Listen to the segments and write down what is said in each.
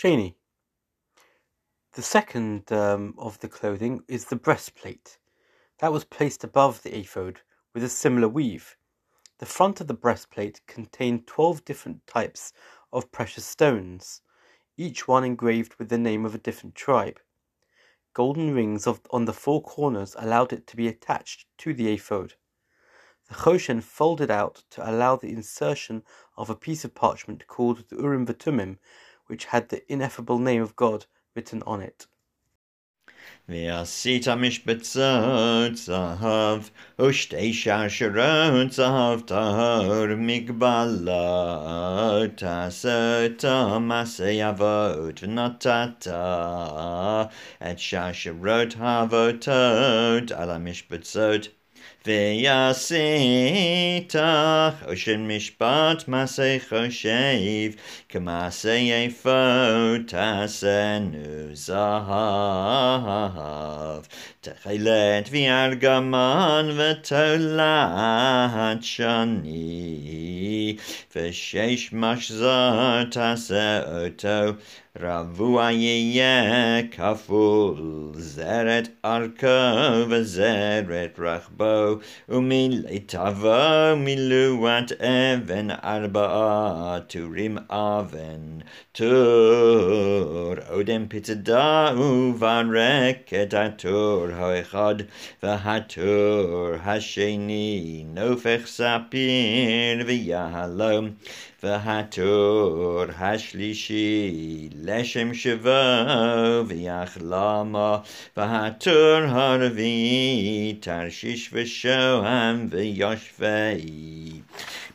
Shani. The second um, of the clothing is the breastplate. That was placed above the ephod with a similar weave. The front of the breastplate contained twelve different types of precious stones, each one engraved with the name of a different tribe. Golden rings of, on the four corners allowed it to be attached to the ephod. The Choshen folded out to allow the insertion of a piece of parchment called the Urim Tumim, which had the ineffable name of God written on it. ועשית משבצות זהב, ושתי שרשרות זהב טהור, מגבלות, תעשת מעשה אבות, ונתת את שרשרות האבותות על המשבצות. ועשית חושן משפט מעשה חושב, כמעשה יפות תעשנו זהב. תכלת וארגמן ותולעת שני, ושש משזר תעשה אותו. רבוע יהיה כפול, זרת ארכו וזרת רכבו, ומילתיו מילואת אבן ארבעה טורים אבן, טור אודם פצדה וברקת הטור האחד והטור השני, נופך ספיר ויהלום. והטור השלישי לשם שבו ויחלמה והטור הרביעי תרשיש ושוהם ויושבי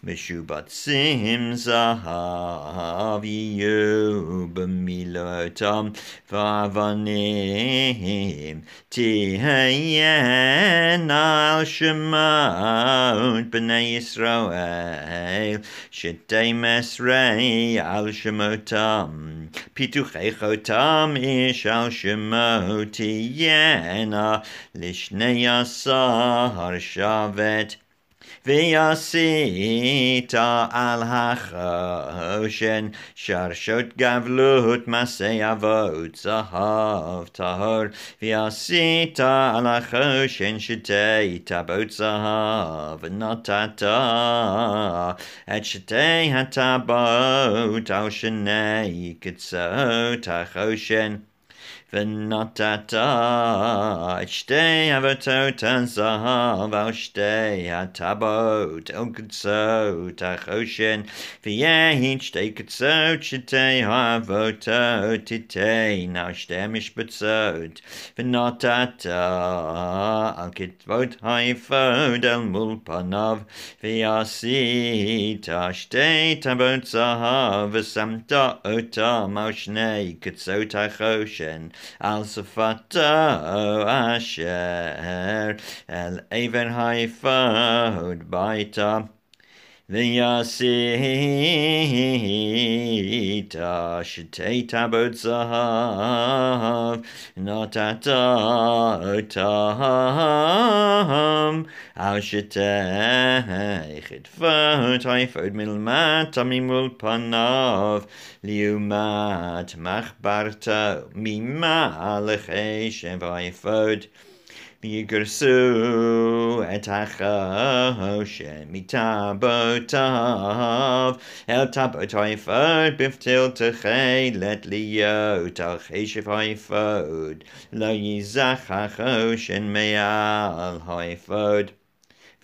משובצים זהב יהיו במילותם ואבנים תהיינה על שמות בני ישראל שתי מסרי על שמותם פיתוחי חותם איש על שמות תהיינה לשני עשר שבט ועשית על החושן שרשות גבלות מעשה אבות זהב טהור ועשית על החושן שתי טבעות זהב ונתת את שתי הטבעות על שני קצות החושן V'natata, not at all, ich steh aber tot an Sahab, auch steh shtei abot, und so, havotot, titei, now steh mich bezot, al kitvot haifod, el mulpanav, viasi, tach steh tabot Sahab, samt da otam, auch schnei gezot, tach Hashem, Al Sfato Asher, El Aven Haifod Baita. V'yasita shetei tabot zahav natata tam al shetei chitfot haifod milmat amimul panav liumat machbarta mima alechei shevaifod. ויגרסו את החושן מטבעותיו אל טבעות האפוד בפתיל תכלת להיות על חשב האפוד לא ייזך החושן מעל האפוד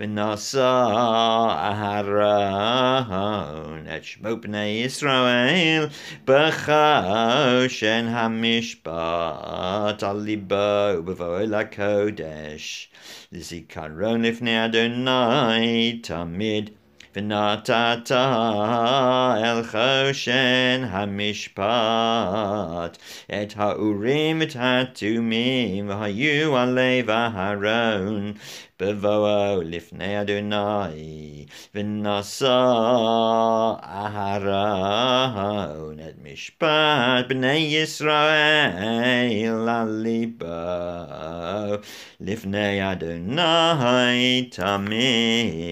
ונשא אהרון את שמות בני ישראל בחושן המשפט על ליבו ובבואו לקודש לזיכרון לפני אדוני תמיד ונתת אל חושן המשפט את האורים ואת התומים והיו על לב אהרון בבואו לפני אדוני ונשא אהרון את משפט בני ישראל על ליבו לפני אדוני תמיד